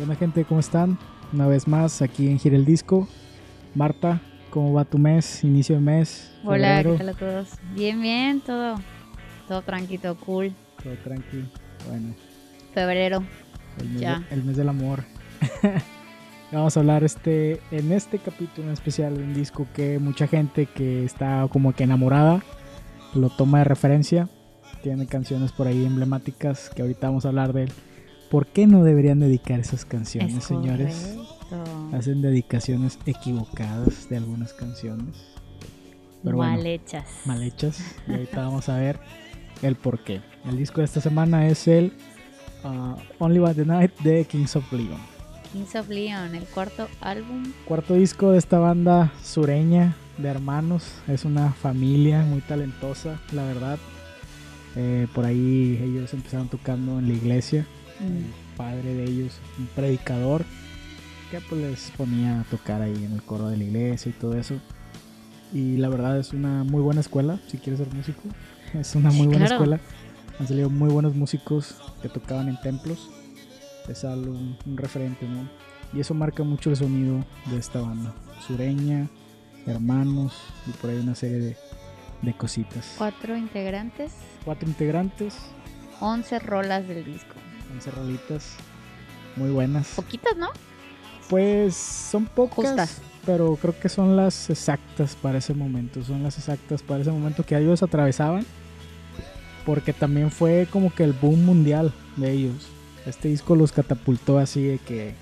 Buena gente, ¿cómo están? Una vez más aquí en Gira el Disco. Marta, ¿cómo va tu mes? Inicio de mes. Hola, febrero. ¿qué tal a todos? Bien, bien, todo, todo tranquilo, cool. Todo tranquilo. Bueno, Febrero, el mes, Ya. de- el mes del amor. Vamos a hablar este en este capítulo en especial de un disco que mucha gente que está como que enamorada lo toma de referencia. Tiene canciones por ahí emblemáticas que ahorita vamos a hablar de él. ¿Por qué no deberían dedicar esas canciones, es señores? Hacen dedicaciones equivocadas de algunas canciones. Pero bueno, Mal hechas. mal hechas. Y ahorita vamos a ver el por qué. El disco de esta semana es el uh, Only By the Night de Kings of Leon. Kings of Leon, el cuarto álbum. Cuarto disco de esta banda sureña de hermanos. Es una familia muy talentosa, la verdad. Eh, por ahí ellos empezaron tocando en la iglesia. Mm, El padre de ellos, un predicador, que pues les ponía a tocar ahí en el coro de la iglesia y todo eso. Y la verdad es una muy buena escuela, si quieres ser músico. Es una muy buena claro. escuela. Han salido muy buenos músicos que tocaban en templos. Es algo, un, un referente, ¿no? Y eso marca mucho el sonido de esta banda. Sureña, hermanos y por ahí una serie de, de cositas. Cuatro integrantes, Cuatro integrantes, 11 rolas del disco. 11 rolitas muy buenas. Poquitas, ¿no? Pues son pocas, Justas. pero creo que son las exactas para ese momento. Son las exactas para ese momento que ellos atravesaban. Porque también fue como que el boom mundial de ellos. Este disco los catapultó así de que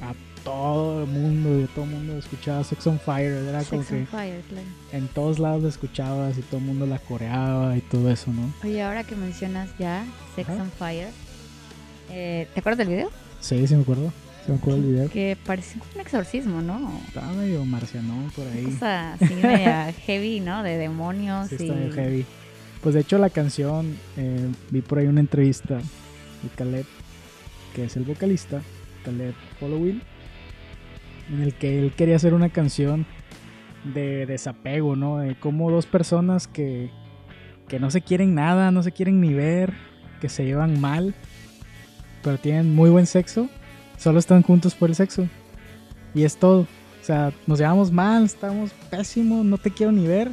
a todo el mundo, y todo el mundo escuchaba Sex on Fire. Era como on que Fire, claro. en todos lados la escuchabas y todo el mundo la coreaba y todo eso, ¿no? Oye, ahora que mencionas ya Sex Ajá. on Fire, eh, ¿te acuerdas del video? Sí, sí me acuerdo. Sí me acuerdo del video. Que parece como un exorcismo, ¿no? Estaba medio marcianón por ahí. Cosa así media heavy, ¿no? De demonios Sí, y... está medio heavy. Pues de hecho la canción, eh, vi por ahí una entrevista de Caleb, que es el vocalista, Caleb Hollowell, en el que él quería hacer una canción de desapego, ¿no? De cómo dos personas que, que no se quieren nada, no se quieren ni ver, que se llevan mal, pero tienen muy buen sexo, solo están juntos por el sexo. Y es todo. O sea, nos llevamos mal, estamos pésimos, no te quiero ni ver,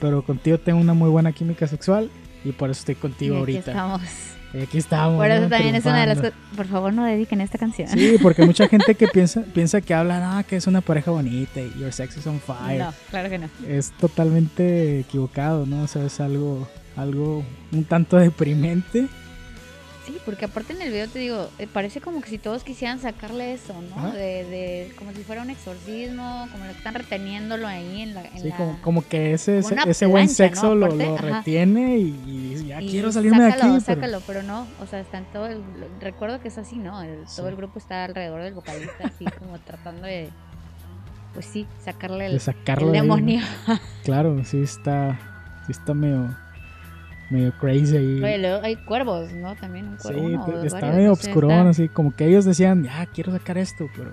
pero contigo tengo una muy buena química sexual y por eso estoy Y contigo aquí ahorita. estamos. Y aquí estamos. Por eso ¿no? también es una de las Triunfando. cosas. Por favor, no dediquen esta canción. Sí, porque mucha gente que piensa, piensa que habla, ah, que es una pareja bonita y your sex is on fire. No, claro que no. Es totalmente equivocado, ¿no? O sea, es algo, algo un tanto deprimente. Sí, porque aparte en el video te digo, eh, parece como que si todos quisieran sacarle eso, ¿no? De, de, como si fuera un exorcismo, como lo que están reteniéndolo ahí en la. En Sí, la- como, como que ese, ese, buen sexo lo, lo retiene y, ya y quiero salirme de aquí. sácalo, pero- Sácalo, pero no, o sea, está en todo el. Recuerdo que es así, ¿no? El- Sí. Todo el grupo está alrededor del vocalista, así como tratando de. Pues sí, sacarle de el, de ahí, ¿no? demonio. Claro, sí está, sí está medio, medio crazy ahí. Oye, luego hay cuervos, ¿no? También un Sí, cuervo. uno o te- dos, está varios, medio obscurón, está- así como que ellos decían, ya quiero sacar esto, pero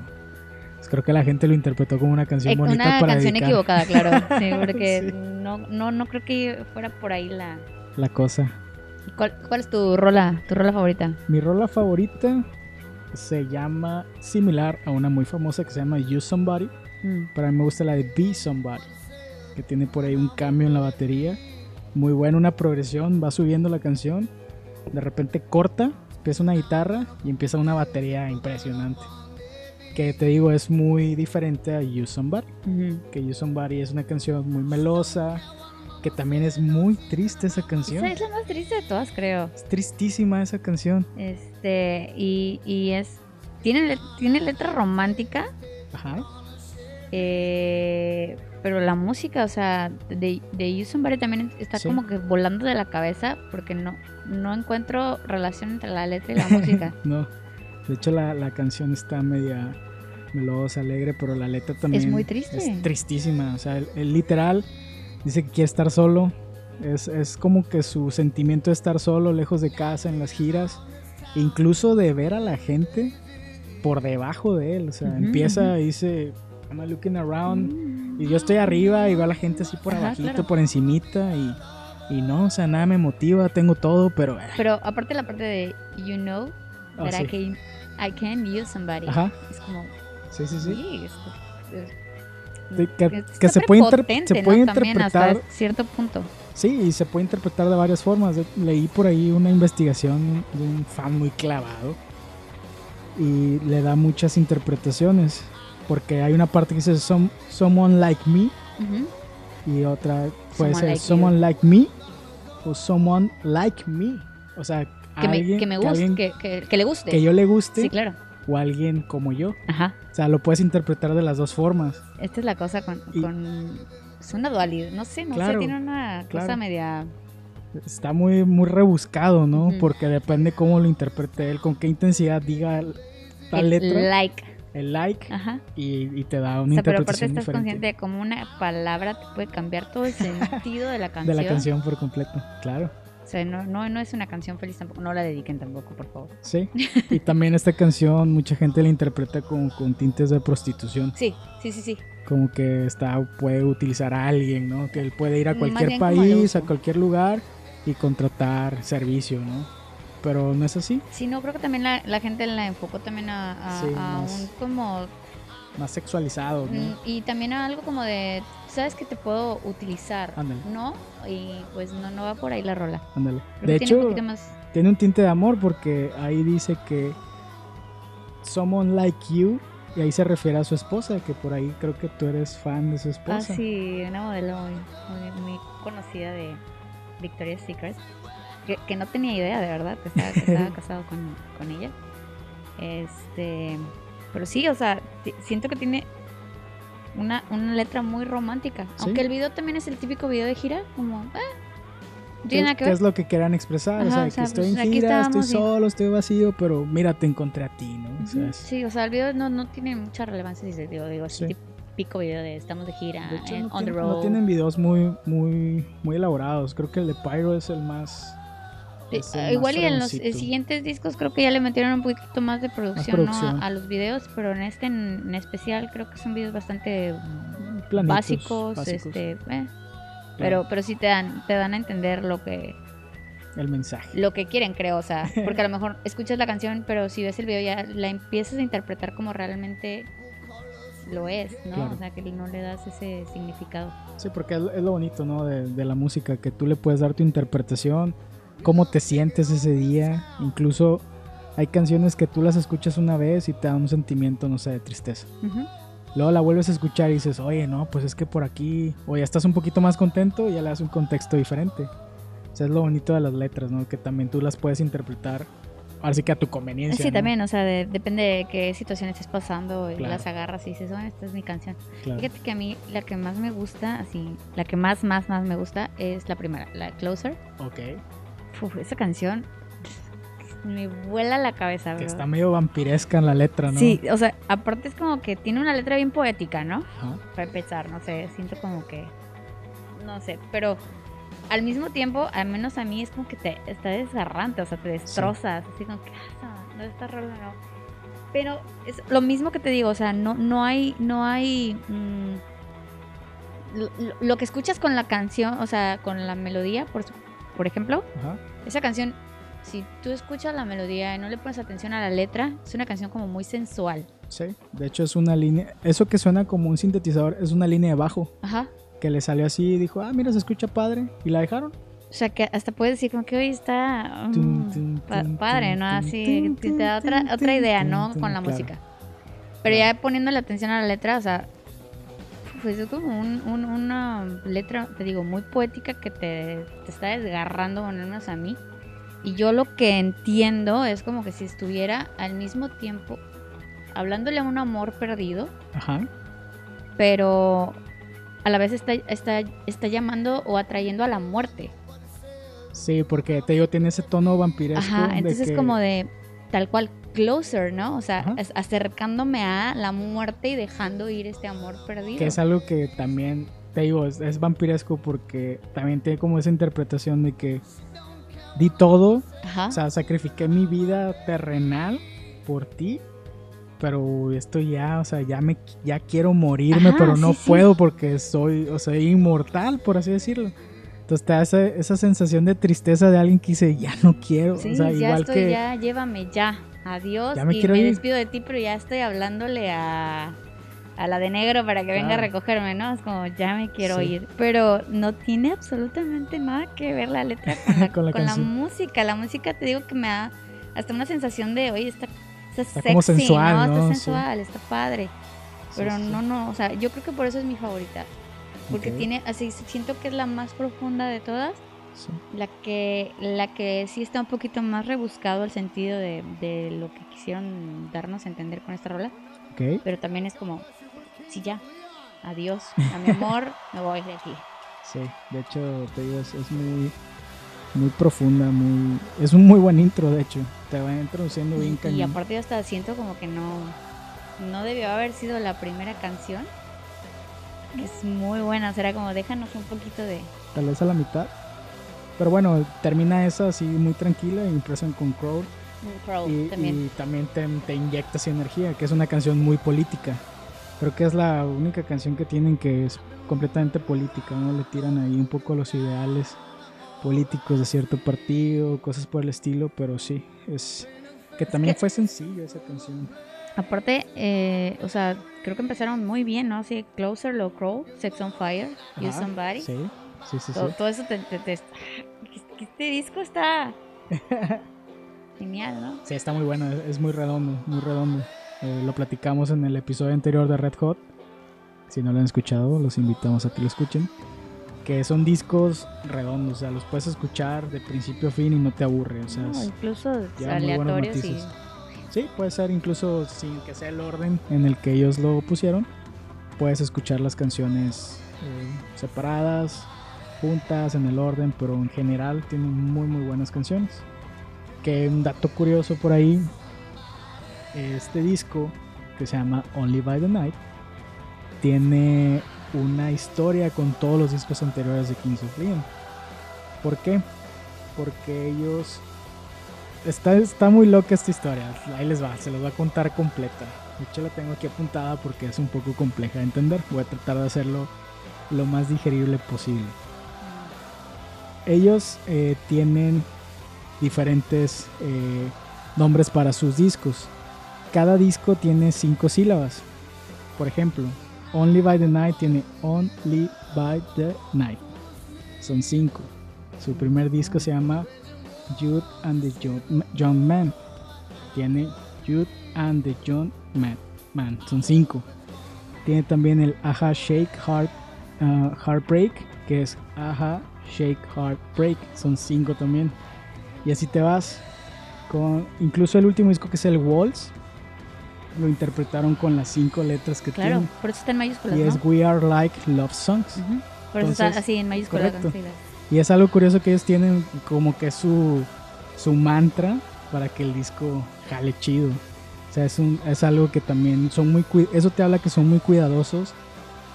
pues creo que la gente lo interpretó como una canción Eh, bonita Una para canción dedicar equivocada, claro. Sí, porque Sí. no, no, no creo que fuera por ahí la. la cosa. ¿Y ¿Cuál, cuál es tu rola, tu rola favorita? Mi rola favorita se llama similar a una muy famosa que se llama You Somebody. Mm. Para mí me gusta la de Be Somebody, que tiene por ahí un cambio en la batería. Muy buena, una progresión, va subiendo la canción. De repente corta, empieza una guitarra y empieza una batería impresionante. Que te digo, es muy diferente a You Somebody. Que You Somebody es una canción muy melosa, que también es muy triste esa canción. Esa es la más triste de todas, creo. Es tristísima esa canción. Este, y, y es. Tiene, tiene letra romántica, Ajá. eh, pero la música, o sea, de, de You Somebody también está Sí. como que volando de la cabeza porque no, no encuentro relación entre la letra y la música. No. De hecho, la, la canción está media melosa, alegre, pero la letra también muy triste. Es tristísima. O sea, el, el literal dice que quiere estar solo. Es, es como que su sentimiento de estar solo, lejos de casa, en las giras. Incluso de ver a la gente por debajo de él. O sea, empieza y dice, I'm looking around. Y yo estoy arriba y veo a la gente así por Ajá, abajito, claro. por encimita. Y, y no, o sea, nada me motiva, tengo todo, pero... eh, Pero aparte la parte de You know ah, that sí. I came I can use somebody. Ajá. Es como, Sí, sí, sí. es- De que, que se puede, se ¿no? puede También interpretar, hasta cierto punto. sí, y se puede interpretar de varias formas. Leí por ahí una investigación de un fan muy clavado y le da muchas interpretaciones. Porque hay una parte que dice "Some- someone like me Ujú. y otra puede Someone ser like you. someone like me o someone like me. O sea, Que, me, alguien, que me que guste, alguien que, que, que le guste. que yo le guste Sí, claro. o alguien como yo. Ajá. O sea, lo puedes interpretar de las dos formas. Esta es la cosa con... Y- con es una dualidad. No sé, no Claro, sé. Tiene una cosa claro. media... Está muy, muy rebuscado, ¿no? Porque depende cómo lo interprete él, con qué intensidad diga el letra, like. El like, Ajá. y, y te da O una sea, pero aparte estás diferente consciente de cómo una palabra te puede cambiar todo el sentido de la de canción. la canción por completo. Claro, O sea, no, no, no es una canción feliz tampoco. No la dediquen tampoco, por favor. sí. y también esta canción mucha gente la interpreta con, con tintes de prostitución. Sí, sí, sí, sí. Como que está puede utilizar a alguien, ¿no? Que él puede ir a cualquier país, a cualquier lugar y contratar servicio, ¿no? Pero no es así. Sí, no, creo que también la, la gente la enfocó también a, a- Sí, a más- un como... Más sexualizado, ¿no? mm, Y también a algo como de, ¿sabes que te puedo utilizar? Ándale. ¿No? Y pues no, no va por ahí la rola. Ándale. De que tiene un hecho, más... tiene un tinte de amor porque ahí dice que someone like you y ahí se refiere a su esposa que por ahí creo que tú eres fan de su Ah, esposa sí, una modelo muy, muy, muy conocida de Victoria's Secret. Que, que no tenía idea, de verdad, que estaba, que estaba casado con, con ella. Este. Pero sí, o sea, siento que tiene una, una letra muy romántica. Sí. Aunque el video también es el típico video de gira, como. Eh, no ¿Qué, qué es lo que quieran expresar o Ajá, sea, o sea, que estoy pues, en gira estoy estábamos y- solo estoy vacío pero mira te encontré a ti no o sea, es- Sí, o sea, el video no, no tiene mucha relevancia. Dice, digo, digo, es Sí. el típico video de estamos de gira, de hecho, en- no, on the road. no tienen videos muy muy muy elaborados creo que el de Pyro es el más igual y en los eh, siguientes discos creo que ya le metieron un poquito más de producción. A, a los videos, pero en este en, en especial creo que son videos bastante Planitos, básicos, básicos, este, eh, claro. pero pero sí te dan te dan a entender lo que el mensaje lo que quieren, creo, o sea, porque a lo mejor escuchas la canción, pero si ves el video ya la empiezas a interpretar como realmente lo es, ¿no? Claro. O sea, que no le das ese significado. Sí, porque es, es lo bonito, ¿no? De, de la música, que tú le puedes dar tu interpretación, cómo te sientes ese día. Incluso hay canciones que tú las escuchas una vez y te dan un sentimiento, no sé, de tristeza. Ujú. Luego la vuelves a escuchar y dices, oye, no, pues es que por aquí, o ya estás un poquito más contento y ya le das un contexto diferente. O sea, es lo bonito de las letras, ¿no? Que también tú las puedes interpretar, ahora sí que a tu conveniencia. Sí, ¿no? también, o sea, de- depende de qué situación estés pasando y Claro. las agarras y dices, bueno, esta es mi canción. Claro. Fíjate que a mí la que más me gusta, así, la que más, más, más me gusta es la primera, la Closer. Ok. Uf, esa canción me vuela la cabeza, Que está medio vampiresca en la letra, ¿no? Sí, o sea, aparte es como que tiene una letra bien poética, ¿no? Ajá. Para empezar, no sé, siento como que, no sé, pero al mismo tiempo, al menos a mí es como que te está desgarrante, o sea, te destrozas, así como que, ah, no, esta rola no. Pero es lo mismo que te digo, o sea, no, no hay, no hay, mm, lo, que escuchas con la canción, o sea, con la melodía, por, por ejemplo, Ajá. Esa canción, si tú escuchas la melodía y no le pones atención a la letra, es una canción como muy sensual. Sí, de hecho es una línea, eso que suena como un sintetizador es una línea de bajo Ajá. que le salió así y dijo, ah, mira, se escucha padre y la dejaron. O sea, que hasta puedes decir como que hoy está mm, Tum, tum, pa- tum, padre, ¿no? Así tum, te da otra, otra idea, ¿no? Con la claro. música. Pero ya poniéndole atención a la letra, o sea, pues es como un- un- una letra, te digo, muy poética que te, te está desgarrando, al menos a mí. Y yo lo que entiendo es como que si estuviera al mismo tiempo hablándole a un amor perdido, Ajá. pero a la vez está, está, está llamando o atrayendo a la muerte. Sí, porque te digo, tiene ese tono vampiresco. Ajá, de entonces que- como de tal cual closer, ¿no? O sea, Ajá. acercándome a la muerte y dejando ir este amor perdido. Que es algo que también, te digo, es, es vampiresco porque también tiene como esa interpretación de que di todo, Ajá. o sea, sacrifiqué mi vida terrenal por ti, pero esto ya, o sea, ya me ya quiero morirme, Ajá, pero no sí, sí. puedo porque soy, o sea, inmortal, por así decirlo. Entonces te esa, esa sensación de tristeza de alguien que dice, ya no quiero, sí, o sea, ya igual estoy, que ya, llévame ya. Adiós Ya me y me ir. despido de ti, pero ya estoy hablándole a, a la de negro para que venga a recogerme, ¿no? Es como, ya me quiero Sí. ir. Pero no tiene absolutamente nada que ver la letra con la, Con la con la canción. música. La música te digo que me da hasta una sensación de, oye, está, está, Está sexy, como sensual, ¿no? ¿no? Está Sí. sensual, está padre. Pero sí. no, no, o sea, yo creo que por eso es mi favorita. Porque tiene, así siento que es la más profunda de todas. Sí. La que, la que sí está un poquito más rebuscado el sentido de, de lo que quisieron darnos a entender con esta rola. Pero también es como, sí, ya, adiós, a mi amor, me voy de aquí. Sí, de hecho, te digo, es, es muy, muy profunda, muy... Es un muy buen intro, de hecho. Te va introduciendo bien Y, y cañón. aparte yo hasta siento como que no, no debió haber sido la primera canción. Que es muy buena, era como déjanos un poquito de... Tal vez a la mitad. Pero bueno, termina esa así muy tranquila empiezan con Crowd. un Crow y, también. y también te, te inyecta esa energía, que es una canción muy política. Creo que es la única canción que tienen que es completamente política, ¿no? Le tiran ahí un poco los ideales políticos de cierto partido, cosas por el estilo, pero sí, es que también que- fue sencillo esa canción. Aparte, eh, o sea, creo que empezaron muy bien, ¿no? Así, Closer, Low Crow, Sex on Fire, You Somebody. Sí, sí, sí. todo, sí. todo eso te, te- te- que Este disco está genial, ¿no? Sí, está muy bueno, es, muy redondo, muy redondo. Eh, lo platicamos en el episodio anterior de Red Hot. Si no lo han escuchado, los invitamos a que lo escuchen. Que son discos redondos, o sea, los puedes escuchar de principio a fin y no te aburre. O sea, No, incluso aleatorios y... sí, puede ser incluso sin que sea el orden en el que ellos lo pusieron. Puedes escuchar las canciones eh, separadas, juntas, en el orden, pero en general tienen muy, muy buenas canciones. Que un dato curioso por ahí, este disco que se llama Only by the Night tiene una historia con todos los discos anteriores de Kings of Leon. ¿Por qué? Porque ellos... Está, está muy loca esta historia, ahí les va, se los voy a contar completa. De hecho la tengo aquí apuntada porque es un poco compleja de entender. Voy a tratar de hacerlo lo más digerible posible. Ellos eh, tienen diferentes eh, nombres para sus discos. Cada disco tiene cinco sílabas. Por ejemplo, Only by the Night tiene Only by the Night. Son cinco. Su primer disco se llama Jude and the Young, Man. Tiene Jude and the Young Man. Son cinco. Tiene también el Aha Shake Heart, uh, Heartbreak, que es Aha Shake Heartbreak. Son cinco también. Y así te vas. Con, incluso el último disco que es el Waltz. Lo interpretaron con las cinco letras que Claro, tienen. por eso está en mayúsculas, Y ¿no? es We Are Like Love Songs. Ujú, Por eso está Entonces, así en mayúsculas. correcto. Y es algo curioso que ellos tienen como que su, su mantra para que el disco jale chido. O sea, es, un, es algo que también son muy... Eso te habla que son muy cuidadosos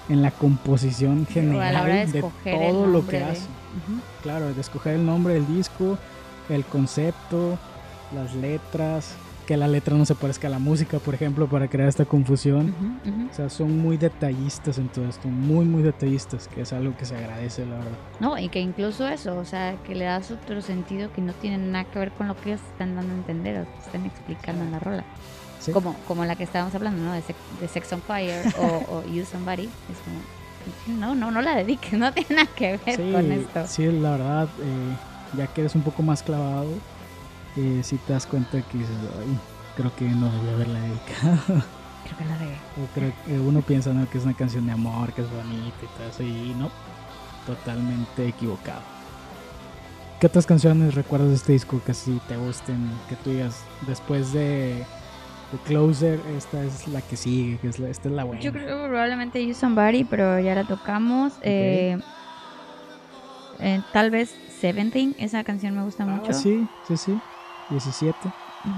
en la composición general de todo lo que de- hacen. Ujú. Claro, de escoger el nombre del disco, el concepto, las letras, que la letra no se parezca a la música, por ejemplo, para crear esta confusión. O sea, son muy detallistas en todo esto, muy, muy detallistas, que es algo que se agradece, la verdad. No, y que incluso eso, o sea, que le das otro sentido que no tiene nada que ver con lo que ellos están dando a entender o que están explicando en la rola. Sí. Como, como la que estábamos hablando, ¿no? De, Sex- de Sex on Fire o, o You Somebody. Es como, no, no, no la dediques, no tiene nada que ver Sí, con esto. sí, la verdad, eh, ya que eres un poco más clavado, eh, sí te das cuenta que dices, "Ay, creo que no debía haberla dedicado. Creo que la regué. O creo que uno piensa ¿no? que es una canción de amor, que es bonita y todo eso, y no, totalmente equivocado. ¿Qué otras canciones recuerdas de este disco que sí te gusten? Que tú digas, después de, de Closer, esta es la que sigue, que es la, esta es la buena. Yo creo que probablemente You Somebody, pero ya la tocamos. Eh, eh, tal vez Seventeen, esa canción me gusta Ah, mucho. sí, sí, sí. 17. Ujú.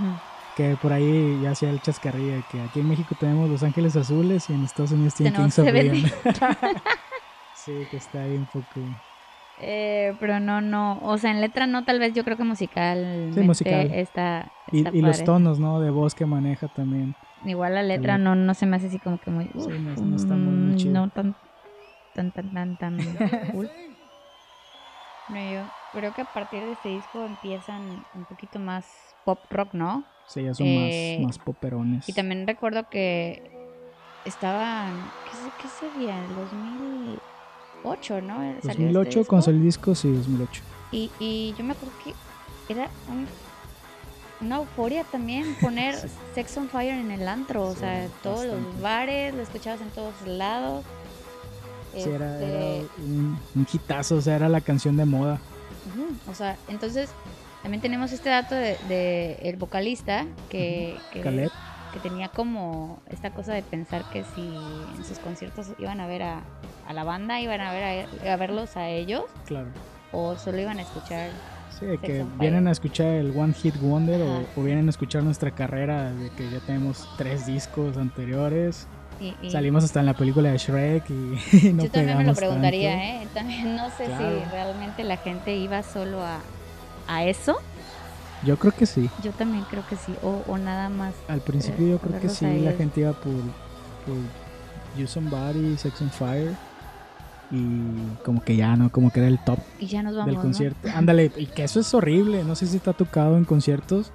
Que por ahí ya hacía el chascarrillo que aquí en México tenemos Los Ángeles Azules y en Estados Unidos tienen Tenemos Kings of sí, que está ahí un poco. Eh, pero no, no, o sea, en letra no, tal vez yo creo que musical. musical. Está, Y, y los tonos, ¿no? De voz que maneja también. Igual la letra no, no se me hace así como que muy. Sí, no- no está muy- muy mm, chido. No tan, tan, tan, tan, tan cool. No, yo creo que a partir de este disco empiezan un poquito más pop rock, ¿no? Sí, ya son Eh, más, más poperones. Y también recuerdo que estaban, ¿qué, qué sería? El 2008, ¿no? Salió este 2008 disco. con el disco, sí, 2008. Y, y yo me acuerdo que era un- una euforia también poner Sí. Sex on Fire en el antro, o Sí, sea, todos los bares, lo escuchabas en todos lados. Sí, era, Este, era un, un hitazo, o sea, era la canción de moda. O sea, entonces también tenemos este dato de, de el vocalista que, que, tenía como esta cosa de pensar que si en sus conciertos iban a ver a, a la banda, iban a ver a, a verlos a ellos Claro. o solo iban a escuchar. Sí, que vienen a escuchar el One Hit Wonder o, vienen a escuchar nuestra carrera de que ya tenemos tres discos anteriores. Y, y Salimos hasta en la película de Shrek y, y no yo también me lo preguntaría, tanto. ¿eh? También no sé Claro. si realmente la gente iba solo a, a eso. Yo creo que sí. Yo también creo que sí. O, o nada más. Al principio yo creo que sí, la gente iba por, por You Somebody, Sex on Fire y como que ya, ¿no? Como que era el top Y ya nos vamos. del ¿no? concierto. Ándale, y que eso es horrible. No sé si ha tocado en conciertos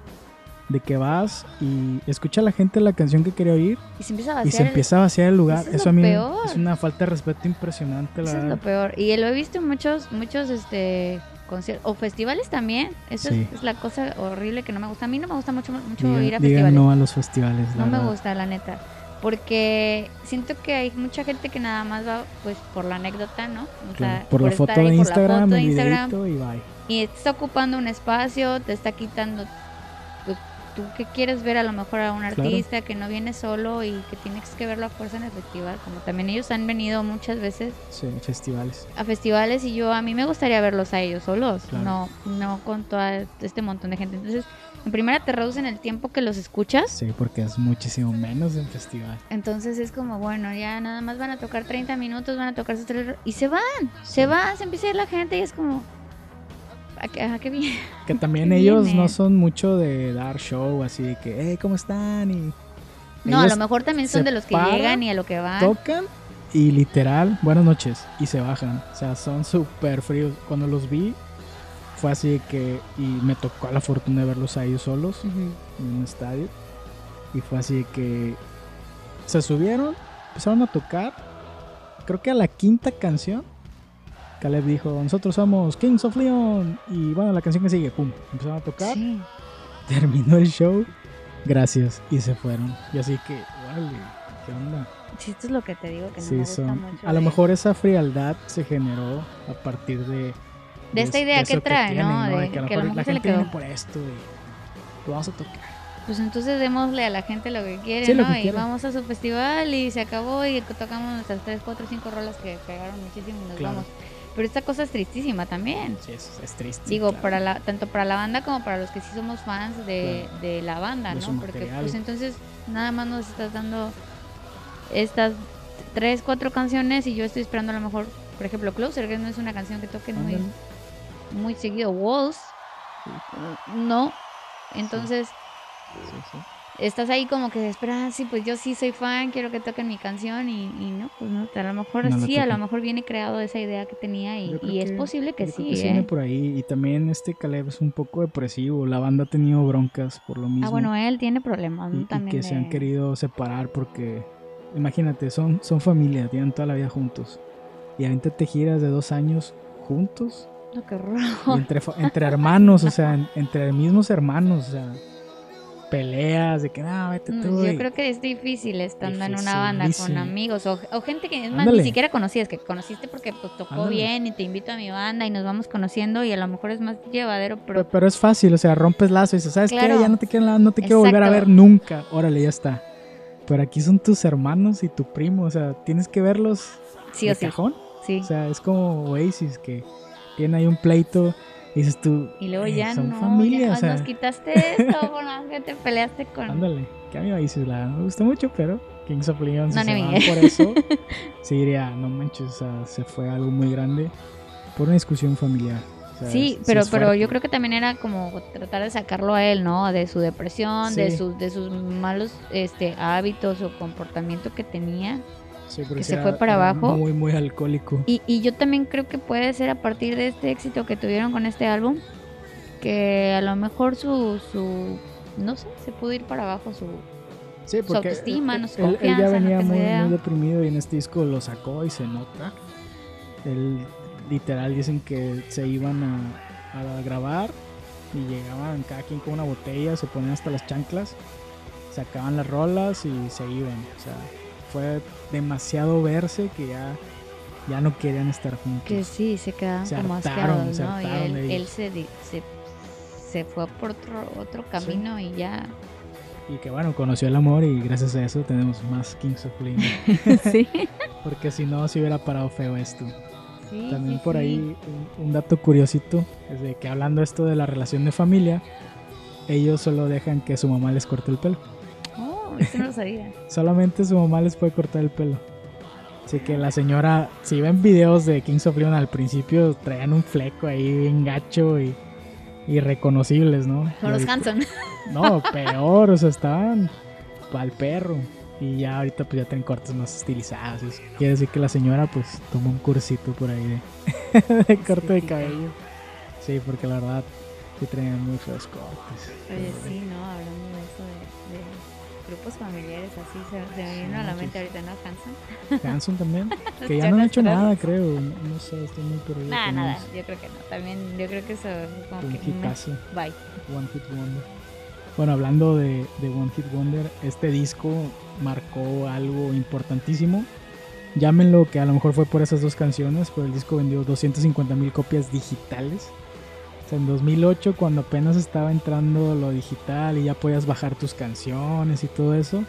de que vas y escucha a la gente la canción que quería oír Y se empieza a y vaciar. se el- empieza a vaciar el lugar. Eso es Eso lo a mí peor. es una falta de respeto impresionante, la Eso es lo verdad. peor. Y lo he visto en muchos, muchos este conciertos o festivales también. Eso Sí. es, es la cosa horrible que no me gusta. A mí no me gusta mucho, mucho Digan- ir a festivales. no a los festivales, la No me verdad. gusta, la neta. Porque siento que hay mucha gente que nada más va pues por la anécdota, ¿no? O Claro, sea, por, la foto ahí, por la foto de Instagram, y bye. y está ocupando un espacio, te está quitando pues, tú que quieres ver a lo mejor a un Claro. artista que no viene solo y que tienes que verlo a fuerza en el festival, como también ellos han venido muchas veces Sí, festivales. a festivales y yo a mí me gustaría verlos a ellos solos, Claro. no no con todo este montón de gente. Entonces, en primera te reducen el tiempo que los escuchas. Sí, porque es muchísimo menos en festival. Entonces es como, bueno, ya nada más van a tocar 30 minutos, van a tocar sus tres... Y se van, se van, se empieza a ir la gente y es como... ¿A qué, viene? Que también ellos viene? no son mucho de dar show, así de que, hey, ¿cómo están? Y No, a lo mejor también son de los que paran, llegan y a lo que van. tocan y literal, buenas noches, y se bajan. O sea, son súper fríos. Cuando los vi, fue así que, y me tocó la fortuna de verlos a ellos solos en un estadio. Y fue así que se subieron, empezaron a tocar. Creo que a la quinta canción, Caleb dijo: Nosotros somos Kings of Leon. Y bueno, la canción que sigue, pum, empezaron a tocar. Sí. Terminó el show, gracias, y se fueron. Y así que, vale, ¿qué onda? Sí, esto es lo que te digo que no me Sí, gusta son. mucho. A lo mejor esa frialdad se generó a partir de. De esta idea que trae, ¿no? De que a lo que lo mejor la gente viene por esto y vamos a tocar. Pues entonces démosle a la gente lo que quiere, Sí, lo ¿no? que y quiere. vamos a su festival y se acabó y tocamos nuestras 3, 4, 5 rolas que pegaron muchísimo y nos Claro. vamos. Pero esta cosa es tristísima también. Sí, es, es triste. Digo, claro. para la, tanto para la banda como para los que sí somos fans de, de la banda, De ¿no? Porque material. pues entonces nada más nos estás dando estas tres, cuatro canciones y yo estoy esperando a lo mejor, por ejemplo, Closer, que no es una canción que toquen muy. Muy seguido. Walls, no. Entonces Sí, sí. estás ahí como que esperas, sí, pues yo sí soy fan, quiero que toquen mi canción y, y no, pues no, a lo mejor No sí, a lo mejor viene creado esa idea que tenía y, y es que- posible que sí, ¿eh? por ahí. Y también este Caleb es un poco depresivo. La banda ha tenido broncas por lo mismo. Ah, bueno, él tiene problemas, ¿no? y, También que se han de- querido separar porque, imagínate, son, son familia, tienen toda la vida juntos. Y ahorita te giras de dos años juntos. No, qué entre, entre hermanos, o sea, en- entre mismos hermanos, o sea, peleas de que, no, vete Mm, tú. Yo y- creo que es difícil estando en una banda con amigos o, o gente que es más Ándale. ni siquiera conocías, que conociste porque pues, tocó Ándale. bien y te invito a mi banda y nos vamos conociendo y a lo mejor es más llevadero, Pero, pero pero es fácil, o sea, rompes lazo y dices, ¿sabes Claro. qué? Ya no te quiero, no te quiero volver a ver nunca. Órale, ya está. Pero aquí son tus hermanos y tu primo, o sea, tienes que verlos sí de o sí. cajón. Sí. O sea, es como Oasis, que tiene ahí un pleito y dices tú, Y luego "Eh, ya son no, familia, ya o sea, nos quitaste esto, con la que te peleaste con... ándale, que a mí Oasis la me gusta mucho, pero Kings of Leon, si No, se por eso, sí diría, no manches, o sea, se fue algo muy grande por una discusión familiar. O sea, Sí, es- pero, es pero yo creo que también era como tratar de sacarlo a él, ¿no? De su depresión, de Sí. sus, de sus malos este hábitos o comportamiento que tenía. Sí, que se fue para abajo. Muy, muy alcohólico. Y, y yo también creo que puede ser a partir de este éxito que tuvieron con este álbum, que a lo mejor su, su no sé, se pudo ir para abajo su... Sí, porque autoestima, él- no su él, él ya confianza, no venía muy, muy deprimido y en este disco lo sacó y se nota. Él literal dicen que se iban a, a grabar y llegaban cada quien con una botella, se ponían hasta las chanclas, sacaban las rolas y se iban. O sea, fue demasiado verse que ya, ya no querían estar juntos. Que sí, se quedaban Se como hartaron, asqueados. Y él, se, se, se fue por otro, otro camino y ya... Y que bueno, conoció el amor y gracias a eso tenemos más Kings of Leon. sí. Porque si no, se hubiera parado feo esto. Sí, También sí, por ahí un, un dato curiosito es de que hablando esto de la relación de familia, ellos solo dejan que su mamá les corte el pelo. Eso no lo sabía. Solamente su mamá les puede cortar el pelo. Así que la señora, si ven videos de Kings of Leon al principio, traían un fleco ahí bien gacho y irreconocibles, ¿no? Con los Hanson. No, peor, o sea, estaban pa'l perro. Y ya ahorita pues ya tienen cortes más estilizados. Eso Quiere decir que la señora pues tomó un cursito por ahí de, de corte de cabello. Sí, porque la verdad sí traían muy feos cortes. Oye, sí, ¿no? Hablando de eso de, de grupos familiares así, se, se me vino a la mente ahorita, ¿no? Hanson. Hanson también, que ya no han hecho nada, creo. No, sé, estoy muy perdido. Nada, nada, yo creo que no. También, yo creo que eso fue como Un que... hitazo. Bye. One Hit Wonder. Bueno, hablando de, de One Hit Wonder, este disco marcó algo importantísimo. Llámenlo que a lo mejor fue por esas dos canciones, pero el disco vendió 250 mil copias digitales. O sea, en 2008, cuando apenas estaba entrando lo digital y ya podías bajar tus canciones y todo eso,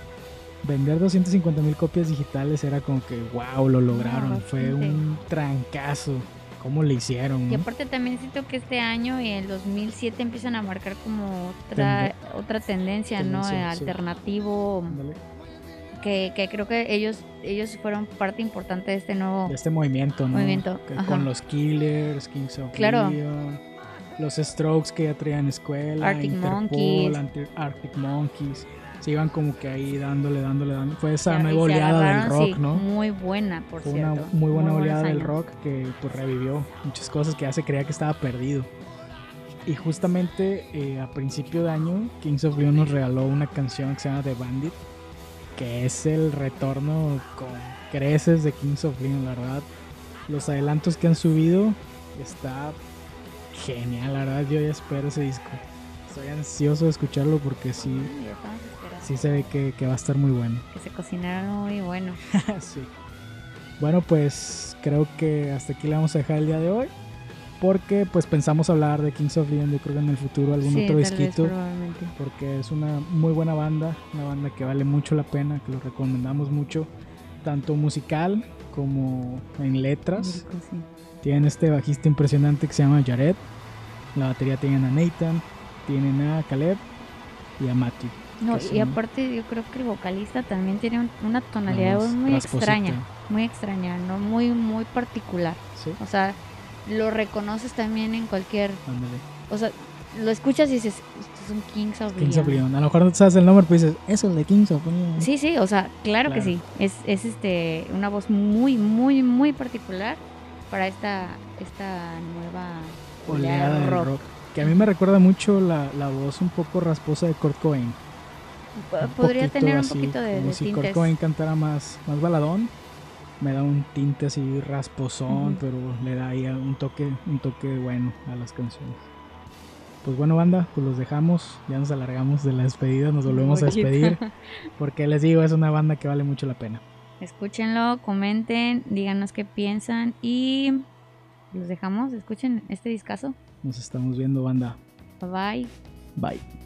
vender 250 mil copias digitales era como que, wow, lo lograron. Fue un trancazo. ¿Cómo le hicieron? Y no? aparte también siento que este año y el 2007 empiezan a marcar como otra, otra tendencia, ¿no? Tendencia, sí. Alternativo, que, que creo que ellos ellos fueron parte importante de este nuevo... de este movimiento, ¿no? Movimiento, Que con los Killers, Kings of Claro. Los Strokes que ya traían escuela, Arctic Interpol, Monkeys. Arctic Monkeys, se iban como que ahí dándole, dándole, dándole. Fue esa nueva oleada del rock, sí, ¿no? Muy buena, por Fue cierto. una muy buena oleada del rock que pues revivió muchas cosas que ya se creía que estaba perdido. Y justamente eh, a principio de año, Kings of Leon nos regaló una canción que se llama The Bandit, que es el retorno con creces de Kings of Leon, la verdad. Los adelantos que han subido está genial, la verdad. Yo ya espero ese disco. Estoy ansioso de escucharlo porque sí, Ay, sí se ve que, que va a estar muy bueno. Que se cocinaron muy bueno. sí. Bueno, pues creo que hasta aquí le vamos a dejar el día de hoy. Porque pues pensamos hablar de Kings of Leon, yo creo que en el futuro algún sí, otro disquito. probablemente. Porque es una muy buena banda, una banda que vale mucho la pena, que lo recomendamos mucho, tanto musical como en letras. Lírico, sí. Tienen este bajista impresionante que se llama Jared. La batería tienen a Nathan, tienen a Caleb y a Matthew. No, que y son- aparte yo creo que el vocalista también tiene un- una tonalidad de voz muy extraña, muy extraña, no muy muy particular. Sí, O sea, lo reconoces también en cualquier, ándale. o sea, lo escuchas y dices, estos son Kings of Kings of Leon". Leon. A lo mejor no sabes el nombre, pero dices, es el de Kings of Leon. Sí, sí, o sea, claro, que Claro. sí. Es, es este una voz muy, muy, muy particular para esta, esta nueva Oleada del rock. Que a mí me recuerda mucho la, la voz un poco rasposa de Kurt Cobain. Un Podría tener un así, poquito de, como de si Kurt. Cobain cantara más, más baladón. Me da un tinte así rasposón, pero le da ahí un toque, un toque bueno a las canciones. Pues bueno, banda, pues los dejamos. Ya nos alargamos de la despedida, nos volvemos a despedir. Porque les digo, es una banda que vale mucho la pena. Escúchenlo, comenten, díganos qué piensan y los dejamos. Escuchen este discazo. Nos estamos viendo, banda. Bye bye. Bye.